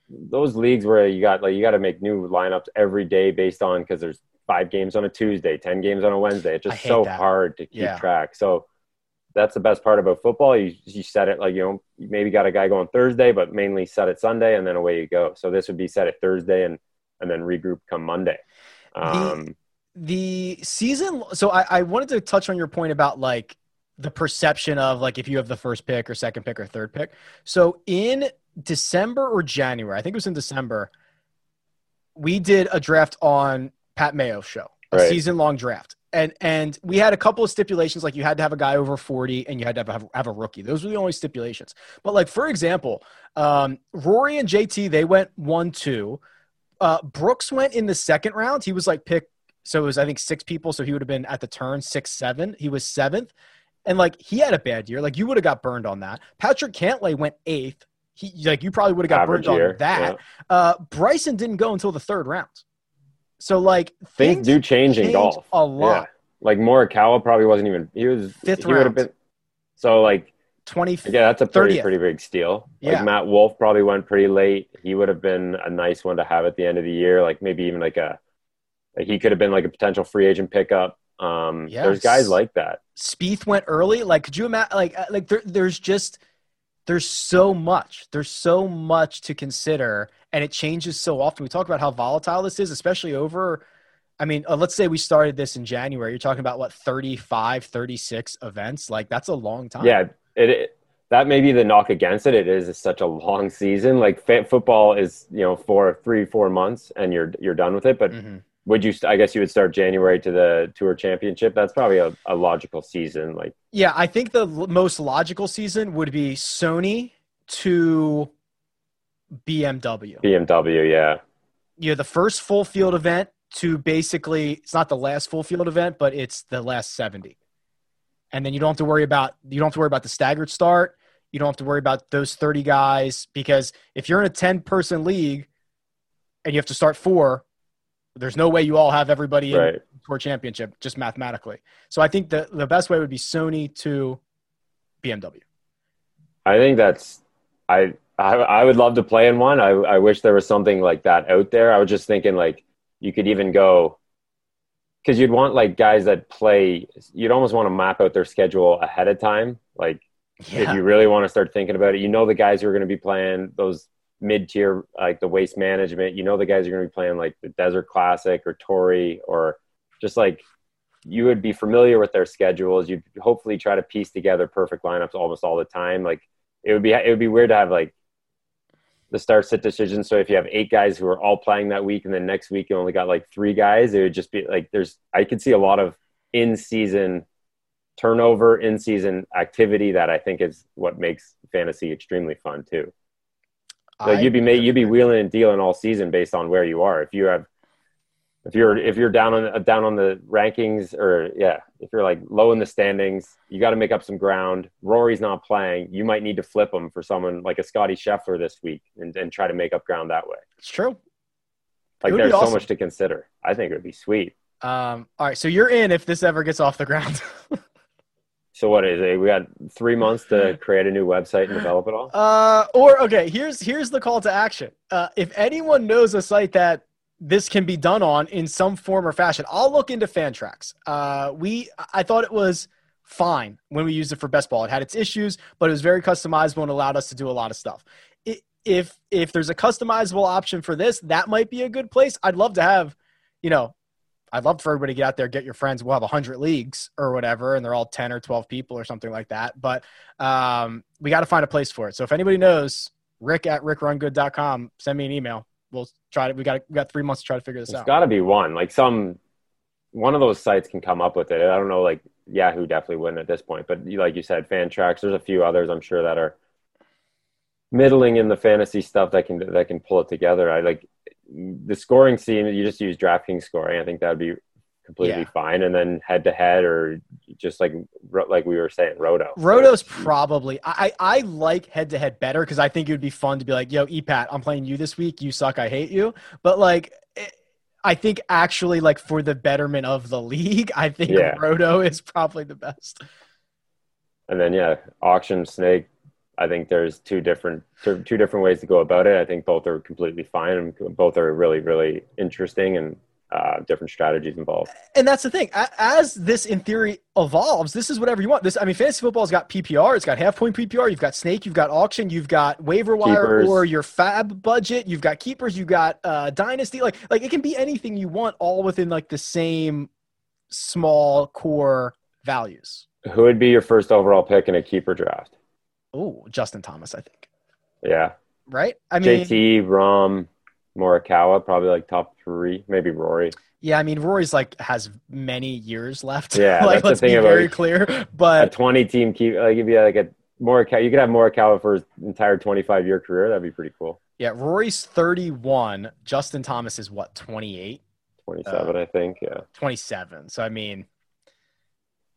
those leagues where you got like you got to make new lineups every day based on because there's five games on a Tuesday, ten games on a Wednesday. It's just so that. hard to keep Yeah. track. So that's the best part about football. You you set it like you know you maybe got a guy going Thursday, but mainly set it Sunday, and then away you go. So this would be set it Thursday, and and then regroup come Monday. Um, the, the season. So I, I wanted to touch on your point about like the perception of like if you have the first pick or second pick or third pick. So in December or January, I think it was in December, we did a draft on Pat mayo show, a Right. season long draft. And and we had a couple of stipulations like you had to have a guy over 40 and you had to have, have a rookie. Those were the only stipulations. But like for example, um, Rory and JT they went 1-2. Uh, Brooks went in the second round. He was like pick so it was I think six people so he would have been at the turn 6-7. He was 7th. And like he had a bad year. Like you would have got burned on that. Patrick Cantlay went 8th. He like you probably would have got average burned year. on that. yeah. Uh, Bryson didn't go until the third round. So like Things do change in golf. a lot. Yeah. Like Morikawa probably wasn't even. He was Fifth He would have round. been. So like Twenty. yeah, that's a pretty 30th. pretty big steal. Yeah. Like Matt Wolff probably went pretty late. He would have been a nice one to have at the end of the year. Like maybe even like a. Like he could have been like a potential free agent pickup. Um, There's guys like that. Spieth went early. Like, could you imagine? Like, uh, like there, there's just there's so much. There's so much to consider, and it changes so often. We talk about how volatile this is, especially over. I mean, uh, let's say we started this in January. You're talking about what 35, 36 events. Like, that's a long time. Yeah, it, it that may be the knock against it. It is such a long season. Like football is, you know, for three, four months, and you're you're done with it. But Mhm. Would you? I guess you would start January to the Tour Championship. That's probably a, a logical season. Like Yeah, I think the l- most logical season would be Sony to BMW. BMW. Yeah, you know the first full field event to basically it's not the last full field event but it's the last 70 and then you don't have to worry about you don't have to worry about the staggered start you don't have to worry about those 30 guys because if you're in a 10 person league and you have to start four there's no way you all have everybody in right. tour championship just mathematically so i think the, the best way would be sony to bmw I think that's I, I I would love to play in one. I I wish there was something like that out there. I was just thinking like you could even go because you'd want like guys that play. You'd almost want to map out their schedule ahead of time. Like if you really want to start thinking about it, you know the guys who are going to be playing those mid tier like the waste management. You know the guys are going to be playing like the Desert Classic or Torrey or just like you would be familiar with their schedules. You'd hopefully try to piece together perfect lineups almost all the time. Like it would be it would be weird to have like the start sit decision. So if you have eight guys who are all playing that week, and then next week you only got like three guys, it would just be like there's I could see a lot of in season turnover, in season activity that I think is what makes fantasy extremely fun too. Like I- you'd be ma- you'd be wheeling and dealing all season based on where you are. If you have if you're if you're down on down on the rankings or yeah, if you're like low in the standings, you got to make up some ground. Rory's not playing. You might need to flip him for someone like a Scotty Scheffler this week and, and try to make up ground that way. it's true Like would be there's so much to consider. I think it would be sweet. um, all right so you're in if this ever gets off the ground *laughs* So what is it? We got three months to *laughs* create a new website and develop it all. Uh, or okay, here's here's the call to action. Uh, if anyone knows a site that this can be done on in some form or fashion, I'll look into Fantrax. Uh, we I thought it was fine when we used it for best ball. It had its issues, but it was very customizable and allowed us to do a lot of stuff. If if there's a customizable option for this, that might be a good place. I'd love to have, you know, I'd love for everybody to get out there, get your friends. We'll have 100 leagues or whatever, and they're all 10 or 12 people or something like that. But um, we got to find a place for it. So if anybody knows, rick at rickrungood.com, send me an email. We'll try to, we got, we got three months to try to figure this There's out. There's got to be one. Like some one of those sites can come up with it. I don't know. Like Yahoo definitely wouldn't at this point, but like you said, Fantrax, There's a few others I'm sure that are middling in the fantasy stuff that can that can pull it together. I like the scoring scene. You just use DraftKings scoring. I think that would be completely Yeah. fine. And then head to head or just like like we were saying, Roto. Roto's probably, I, I I like head to head better because I think it would be fun to be like, yo, EPAT, I'm playing you this week. You suck. I hate you. But like, it, I think actually, like for the betterment of the league, I think Yeah. Roto is probably the best. And then yeah, auction snake. I think there's two different two different ways to go about it. I think both are completely fine and both are really really interesting and uh, different strategies involved. And that's the thing. As this, in theory, evolves, this is whatever you want. This, I mean, fantasy football's got PPR. It's got half point PPR. You've got snake. You've got auction. You've got waiver wire Keepers. or your fab budget. You've got keepers. You've got uh, dynasty. Like, like it can be anything you want, all within like the same small core values. Who would be your first overall pick in a keeper draft? Oh, Justin Thomas, I think. Yeah, Right. I mean, JT, Rahm, Morikawa, probably like top three, maybe Rory. yeah. I mean, Rory's like has many years left. Yeah, *laughs* like that's let's be thing about- very clear. But a twenty team keep like if you had like a Morikawa, you could have Morikawa for his entire twenty five year career. That'd be pretty cool. yeah, Rory's 31. Justin Thomas is what 28? 27, Uh, I think. Yeah. 27. So I mean,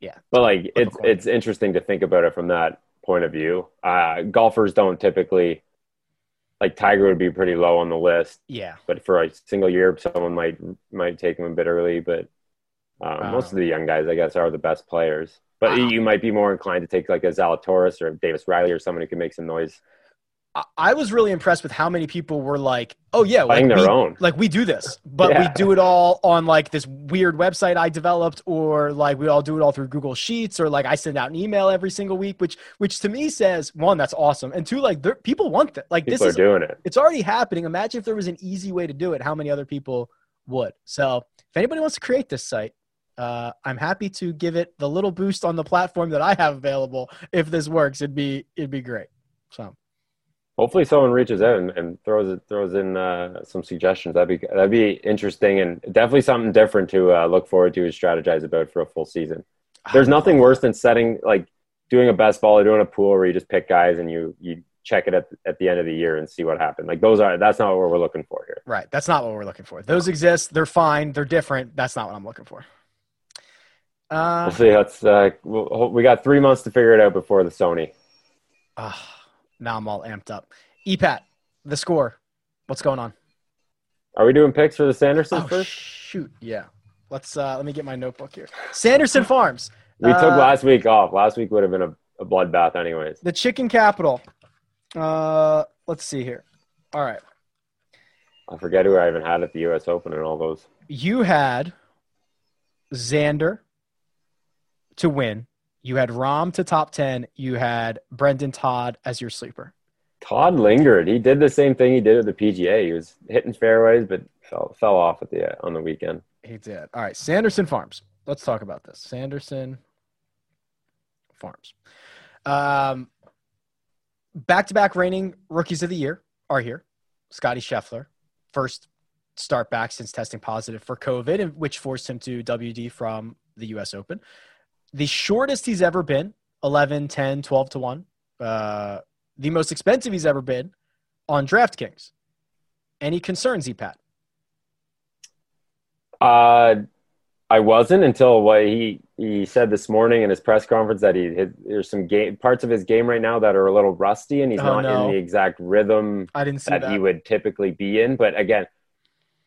yeah. But like it's it's interesting to think about it from that point of view. Uh, golfers don't typically like Tiger would be pretty low on the list, yeah, but for a single year, someone might might take him a bit early. But uh, Wow. most of the young guys, I guess, are the best players. But Wow. you might be more inclined to take like a Zalatoris or Davis Riley or someone who can make some noise I, was really impressed with how many people were like, "Oh yeah, like we, like we do this, but we do it all on like this weird website I developed, or like we all do it all through Google Sheets, or like I send out an email every single week, which which to me says one, that's awesome, and two, like people want that. Like People this is doing it. it's already happening. Imagine if there was an easy way to do it, how many other people would. So if anybody wants to create this site, uh, I'm happy to give it the little boost on the platform that I have available. If this works, it'd be it'd be great. So Hopefully, someone reaches out and, and throws throws in uh, some suggestions. That'd be that'd be interesting and definitely something different to uh, look forward to and strategize about for a full season. There's nothing worse than setting like doing a best ball or doing a pool where you just pick guys and you you check it at at the end of the year and see what happened. Like those are that's not what we're looking for here. Right. That's not what we're looking for. Those exist. They're fine. They're different. That's not what I'm looking for. Uh, We'll see. Let's uh, we'll, we got three months to figure it out before the Sony. ah, now I'm all amped up. EPAT, the score. What's going on? Are we doing picks for the Sandersons Oh, first? shoot. Yeah. Let's uh, let me get my notebook here. Sanderson Farms, We took Uh, last week off. Last week would have been a, a bloodbath, anyways. the chicken capital. Uh, let's see here. All right. I forget who I even had at the U.S. Open and all those. You had Xander to win. You had Rahm to top 10. You had Brendan Todd as your sleeper. Todd lingered. He did the same thing he did at the PGA. He was hitting fairways, but fell fell off at the on the weekend. He did. All right, Sanderson Farms. Let's talk about this. Sanderson Farms. Um, back-to-back reigning rookies of the year are here. Scotty Scheffler, first start back since testing positive for COVID, which forced him to WD from the U.S. Open. The shortest he's ever been, 11, 10, 12 to 1. Uh, the most expensive he's ever been on DraftKings. Any concerns, EPAT? Uh, I wasn't until what he he said this morning in his press conference that he his, there's some game parts of his game right now that are a little rusty and he's Oh, not no. in the exact rhythm I didn't see that, that. he would typically be in. But again,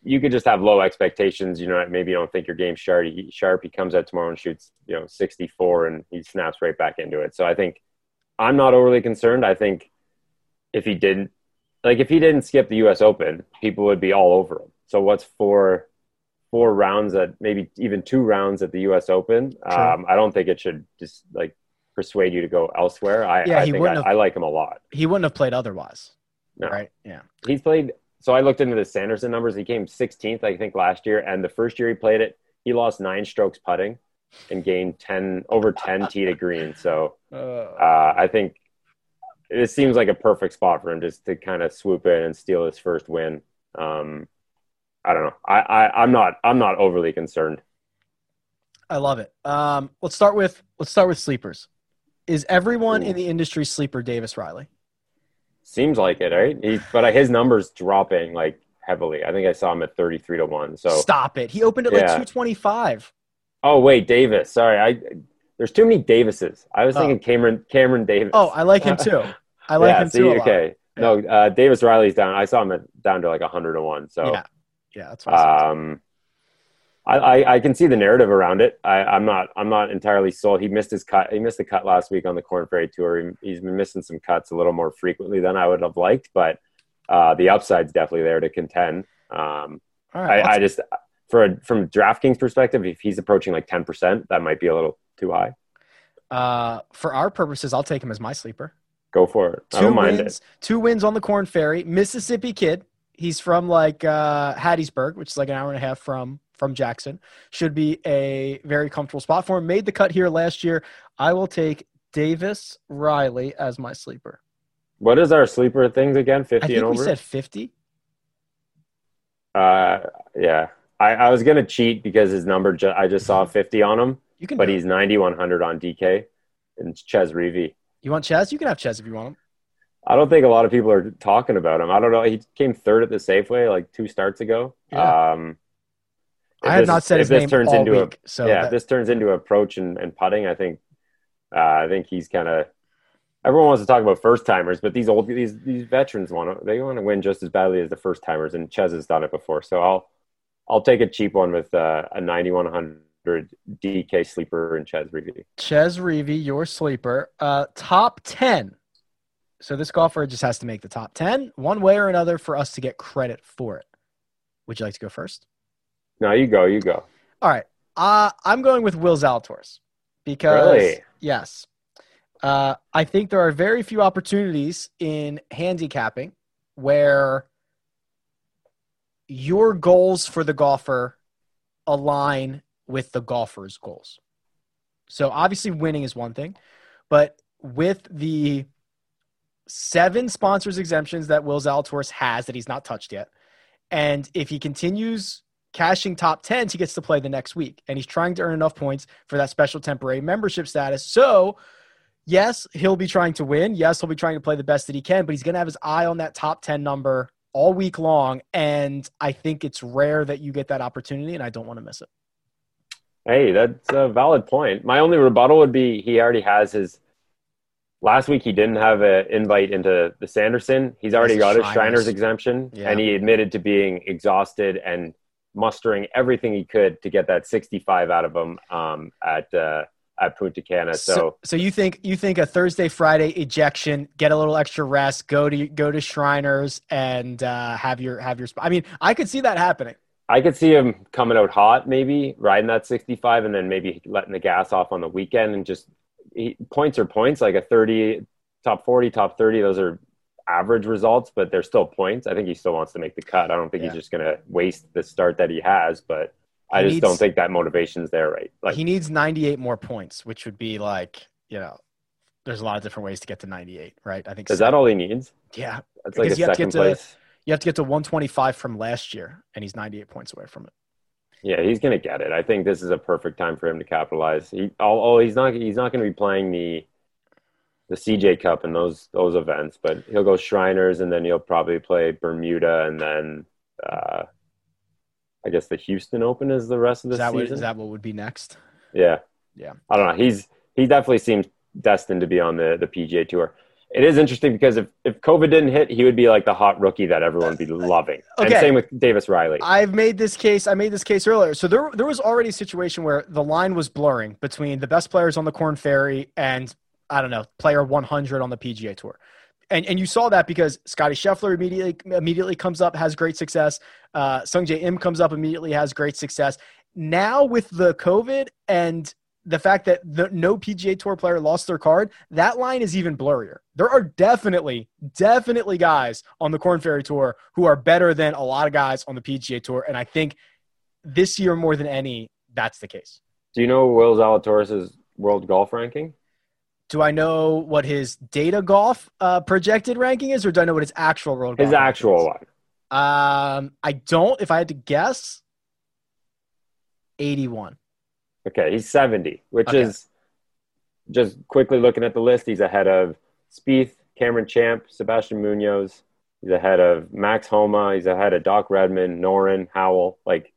you could just have low expectations. You know, maybe you don't think your game's sharp. He, sharp. He comes out tomorrow and shoots, you know, 64 and he snaps right back into it. So I think I'm not overly concerned. I think if he didn't, like if he didn't skip the U.S. Open, people would be all over him. So what's four four rounds at maybe even two rounds at the U.S. Open? Um, I don't think it should just like persuade you to go elsewhere. I, Yeah, I he think wouldn't I, have- I like him a lot. he wouldn't have played otherwise. No. Right? Yeah. He's played. So I looked into the Sanderson numbers. He came 16th, I think, last year. And the first year he played it, he lost nine strokes putting and gained 10 over 10 tee to green. So *laughs* uh, I think it seems like a perfect spot for him just to kind of swoop in and steal his first win. Um, I don't know. I, I I'm not I'm not overly concerned. I love it. Um, let's start with let's start with sleepers. Is everyone Ooh. in the industry sleeper Davis Riley? Seems like it, right? He, but his numbers dropping like heavily. I think I saw him at 33 to one. So Stop it. He opened at like 225. oh wait, Davis. Sorry, I there's too many Davises. I was Oh. thinking Cameron Cameron Davis. Oh, I like him *laughs* too. I like yeah, him see, too. A lot. okay. No, uh, Davis Riley's down. I saw him at, down to like 100 to one. So Yeah. Yeah, that's what um, I, I I can see the narrative around it. I, I'm not I'm not entirely sold. He missed his cut. He missed the cut last week on the Korn Ferry Tour. He, he's been missing some cuts a little more frequently than I would have liked, but uh, the upside's definitely there to contend. Um, right. I, I just for a, from DraftKings perspective, if he's approaching like ten percent, that might be a little too high. Uh, for our purposes, I'll take him as my sleeper. Go for it. I Two don't mind wins, it. two wins on the Korn Ferry, Mississippi kid. He's from like uh, Hattiesburg, which is like an hour and a half from from Jackson. Should be a very comfortable spot for him. Made the cut here last year. I will take Davis Riley as my sleeper. What is our sleeper things again? I Fifty think and we said fifty. uh, yeah. I, I was gonna cheat because his number. Ju- I just saw fifty on him, You can. but he's ninety one hundred on DK and Chez Reavie. You want Chez? You can have Chez if you want him. I don't think a lot of people are talking about him. I don't know. He came third at the Safeway like two starts ago. Yeah. Um, if I have this- not said his this name turns all into a- week. so yeah, that- if this turns into approach and, and putting, I think uh, I think he's kind of everyone wants to talk about first timers, but these old these these veterans want to they want to win just as badly as the first timers, and Chez has done it before. So I'll I'll take a cheap one with uh, a ninety one hundred DK sleeper and Chez Reavie. Chez Reavie, your sleeper. Uh, top 10. So this golfer just has to make the top 10 one way or another for us to get credit for it. Would you like to go first? No, you go, you go. All right. Uh, I'm going with Will Zalatoris because, Really? yes, uh, I think there are very few opportunities in handicapping where your goals for the golfer align with the golfer's goals. So obviously, winning is one thing, but with the seven sponsors exemptions that Will Zalatoris has that he's not touched yet, and if he continues cashing top 10s, he gets to play the next week. And he's trying to earn enough points for that special temporary membership status. So, yes, he'll be trying to win. Yes, he'll be trying to play the best that he can, but he's going to have his eye on that top 10 number all week long. And I think it's rare that you get that opportunity, and I don't want to miss it. Hey, that's a valid point. My only rebuttal would be he already has his. Last week he didn't have an invite into the Sanderson. He's already got his. Shriners exemption, Yeah. and he admitted to being exhausted and mustering everything he could to get that 65 out of him um, at uh, at Punta Cana. So, so, so you think you think a Thursday Friday ejection, get a little extra rest, go to go to Shriners, and uh, have your have your. sp- I mean, I could see that happening. I could see him coming out hot, maybe riding that 65, and then maybe letting the gas off on the weekend and just he, points are points, like a 30, top 40, top 30. Those are average results, but they're still points. I think he still wants to make the cut. I don't think Yeah. he's just going to waste the start that he has, but I just needs- don't think that motivation's there, right? Like, he needs 98 more points, which would be like, you know, there's a lot of different ways to get to 98, right? I think is that all he needs? yeah, That's like a you have to second get to- place. you have to get to 125 from last year, and he's 98 points away from it. Yeah, he's going to get it. I think this is a perfect time for him to capitalize. He, he's not. He's not going to be playing the the CJ Cup and those those events, but he'll go Shriners, and then he'll probably play Bermuda, and then uh, I guess the Houston Open is the rest of the Is that, season. is that what would be next? yeah, Yeah. I don't know. He's he definitely seems destined to be on the the PGA Tour. It is interesting because if, if COVID didn't hit, he would be like the hot rookie that everyone would be loving. And Okay. same with Davis Riley. I've made this case. I made this case earlier. So there, there was already a situation where the line was blurring between the best players on the Korn Ferry and I don't know, player 100 on the PGA Tour. And, and you saw that because Scotty Scheffler immediately immediately comes up, has great success. Uh, Sungjae Im comes up immediately, has great success. Now with the COVID and the fact that the, no PGA Tour player lost their card, that line is even blurrier. There are definitely, definitely guys on the Korn Ferry Tour who are better than a lot of guys on the PGA Tour, and I think this year more than any, that's the case. Do you know Will Zalatoris' world golf ranking? Do I know what his data golf uh, projected ranking is, or do I know what his actual world? His actual one. Um, I don't. If I had to guess, eighty-one. Okay, he's 70, which Okay. is just quickly looking at the list. He's ahead of Spieth, Cameron Champ, Sebastian Munoz. He's ahead of Max Homa. He's ahead of Doc Redman, Noren, Howell. Like,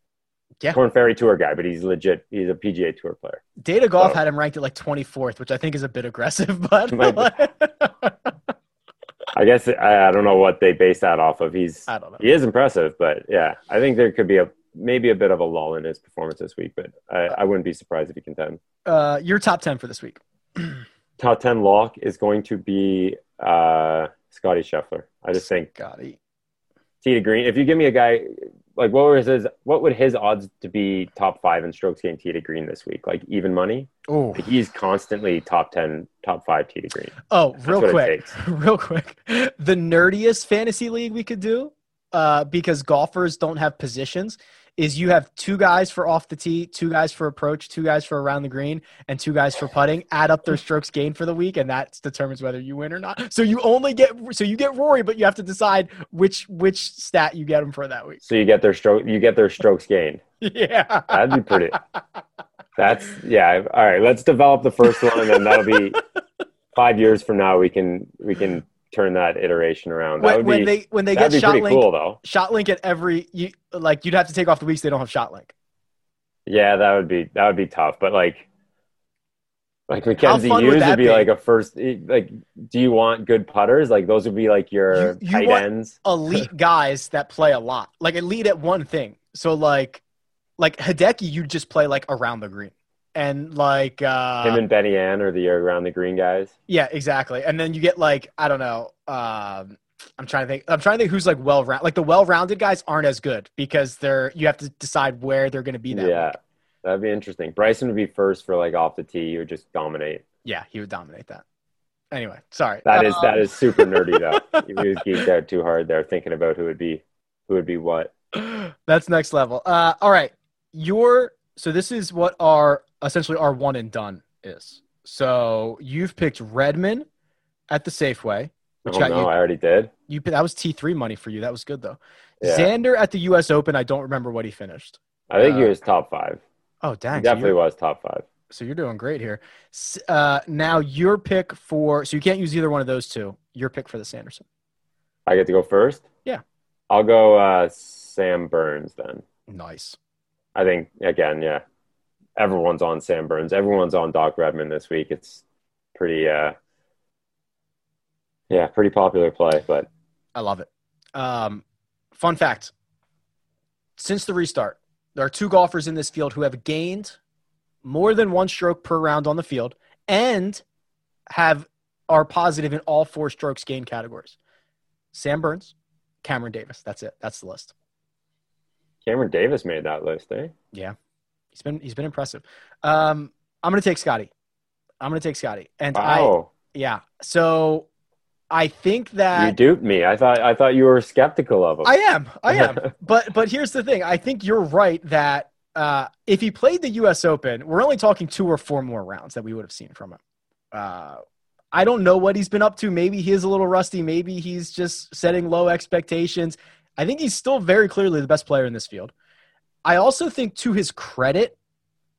Yeah. Korn Ferry Tour guy, but he's legit. He's a PGA Tour player. Data golf Oh. had him ranked at like twenty-fourth, which I think is a bit aggressive, *laughs* but *laughs* I guess I, I don't know what they base that off of. He's I don't know. he is impressive, but yeah, I think there could be a maybe a bit of a lull in his performance this week, but I, I wouldn't be surprised if he contend. Uh, your top ten for this week. *clears throat* Top ten lock is going to be uh, Scotty Scheffler. I just think Scotty. tee to green. If you give me a guy like what was his what would his odds to be top five in strokes gained tee to green this week? Like even money? Oh, He's constantly top ten, top five tee to green. oh, real quick, *laughs* real quick. The nerdiest fantasy league we could do, uh, because golfers don't have positions, is you have two guys for off the tee, two guys for approach, two guys for around the green, and two guys for putting. Add up their strokes gained for the week, and that determines whether you win or not. So you only get so you get Rory, but you have to decide which which stat you get him for that week. So you get their stroke, you get their strokes gained. *laughs* Yeah, That'd be pretty. That's yeah. All right, let's develop the first one, and then that'll be *laughs* five years from now. We can we can turn that iteration around. That when, would be when they when they get shot link, cool, though. shot link at every you like you'd have to take off the weeks they don't have shot link. Yeah, that would be that would be tough. But like, like Mackenzie fun would would be be? like a first. Eh, like, do you want good putters? Like those would be like your You- you tight ends. *laughs* elite guys that play a lot, like elite at one thing. So like, like Hideki, you just play like around the green, and like, uh, Him and Benny Ann are the around the green guys. yeah, exactly. And then you get like, I don't know, um, I'm trying to think. I'm trying to think who's like well round. Like the well rounded guys aren't as good because they're you have to decide where they're going to be that. Yeah, week. that'd be interesting. Bryson would be first for like off the tee. He would just dominate. yeah, he would dominate that. Anyway, sorry. That is that Um, is super nerdy though. *laughs* he was geeked out too hard there, thinking about who would be who would be what. That's next level. Uh, all right, your so this is what our essentially our one and done is. So you've picked Redman at the Safeway, which oh got no, I already did. you. You that was T three money for you. That was good though. Yeah. Xander at the U.S. Open. I don't remember what he finished. I think he Uh, was top five. Oh dang! So definitely you're, was top five. so you're doing great here. Uh, now your pick for so you can't use either one of those two. Your pick for the Sanderson. I get to go first. Yeah. I'll go uh, Sam Burns then. Nice. I think again, yeah. Everyone's on Sam Burns. Everyone's on Doc Redman this week. It's pretty, uh, yeah, pretty popular play. But I love it. Um, fun fact: since the restart, there are two golfers in this field who have gained more than one stroke per round on the field and have are positive in all four strokes gained categories. Sam Burns, Cameron Davis. That's it. That's the list. Cameron Davis made that list, eh? Yeah, he's been he's been impressive. Um, I'm gonna take Scotty. I'm gonna take Scotty, and I yeah. So I think that you duped me. I thought I thought you were skeptical of him. I am. I am. *laughs* but but here's the thing. I think you're right that uh, if he played the U.S. Open, we're only talking two or four more rounds that we would have seen from him. Uh, I don't know what he's been up to. Maybe he is a little rusty. Maybe he's just setting low expectations. I think he's still very clearly the best player in this field. I also think, to his credit,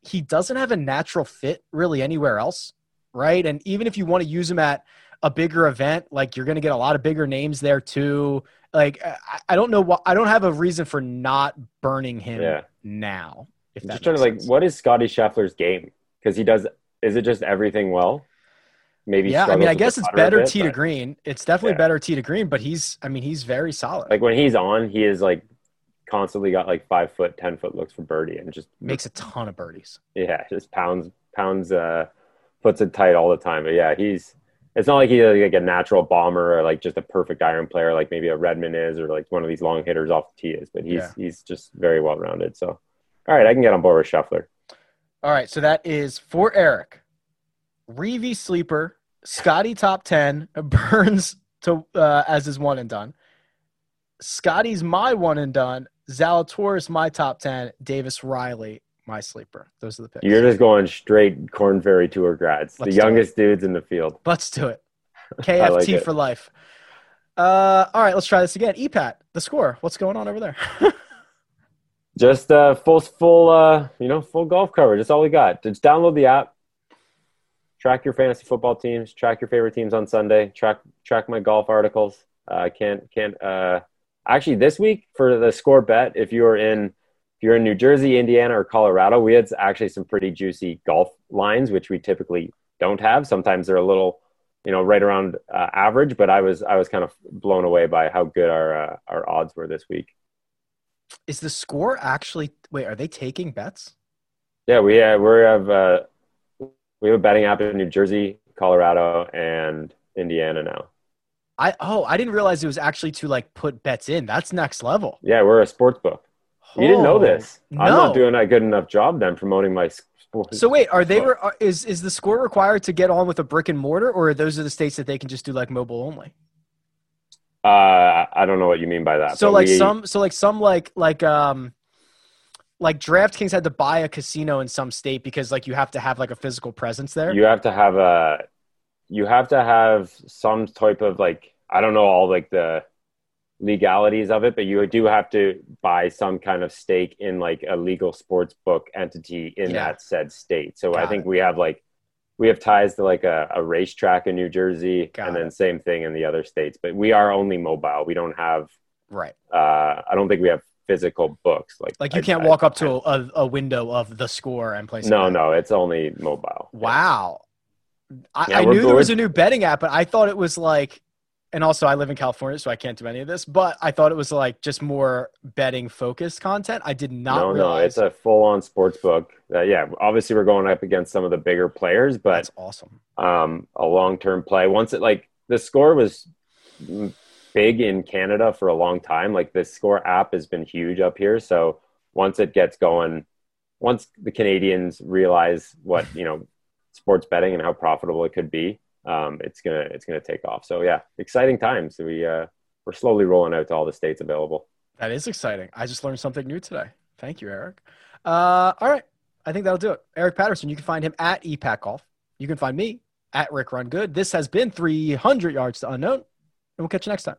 he doesn't have a natural fit really anywhere else, right? And even if you want to use him at a bigger event, like you're going to get a lot of bigger names there too. Like I, I don't know what I don't have a reason for not burning him Yeah. now. If I'm just trying to like, sense. what is Scotty Scheffler's game? Because he does. Is it just everything well? Maybe. yeah, I mean, I guess it's better bit, tee to green. It's definitely Yeah. better tee to green, but he's, I mean, he's very solid. Like when he's on, he is like constantly got like five foot, ten foot looks for birdie, and just Makes a ton of birdies. yeah, just pounds pounds uh puts it tight all the time. But yeah, he's it's not like he's like a natural bomber or like just a perfect iron player like maybe a Redman is or like one of these long hitters off the tee is, but he's Yeah. he's just very well rounded. So all right, I can get on board with Scheffler. All right, so that is for Eric, Reavie sleeper, Scotty top ten, *laughs* Burns to uh, as his one and done. Scotty's my one and done. Zalatoris my top ten. Davis Riley my sleeper. Those are the picks. You're just going straight Korn Ferry Tour grads, Let's the it. youngest dudes in the field. Let's do it. *laughs* KFT like it. for life. Uh, all right, let's try this again. EPAT, the score. What's going on over there? *laughs* Just uh, full full uh, you know full golf coverage. That's all we got. Just download the app. Track your fantasy football teams. Track your favorite teams on Sunday. Track track my golf articles. I uh, can't can't. Uh, actually, this week for the score bet, if you're in if you're in New Jersey, Indiana, or Colorado, we had actually some pretty juicy golf lines, which we typically don't have. Sometimes they're a little, you know, right around uh, average. But I was I was kind of blown away by how good our uh, our odds were this week. Is the score actually? Wait, are they taking bets? Yeah, we have we have uh, we have a betting app in New Jersey, Colorado, and Indiana now. I oh, I didn't realize it was actually to like put bets in. That's next level. Yeah, we're a sports book. You didn't know Oh, this. I'm not doing a good enough job then promoting my sport. So wait, are they re- are, is is the score required to get on with a brick and mortar, or are those are the states that they can just do like mobile only? uh, I don't know what you mean by that. So like we- some so like some like like um like DraftKings had to buy a casino in some state because like you have to have like a physical presence there. you have to have a you have to have some type of like I don't know all like the legalities of it, but you do have to buy some kind of stake in like a legal sports book entity in Yeah. that said state. So I think it. we have like we have ties to like a, a racetrack in New Jersey Got and then same thing in the other states. But we are only mobile. We don't have right. uh I don't think we have physical books like Like you I- can't I- walk up to a, a window of the score and place. No, no, it's only mobile. Wow. I, Yeah, I knew there was a new betting app, but I thought it was like, and also I live in California, so I can't do any of this. But I thought it was like just more betting focused content. I did not no, realize. no, it's a full-on sports book. Uh, yeah, obviously we're going up against some of the bigger players, but That's awesome. um, a long-term play. Once it like the score was big in Canada for a long time. Like the score app has been huge up here. So once it gets going, once the Canadians realize what you know sports betting and how profitable it could be, um, it's gonna it's gonna take off. So yeah, exciting times. We uh, we're slowly rolling out to all the states available. That is exciting. I just learned something new today. Thank you, Eric. Uh, all right. I think that'll do it. Eric Patterson, you can find him at EPAC Golf. You can find me at Rick Run Good. This has been 300 Yards to Unknown, and we'll catch you next time.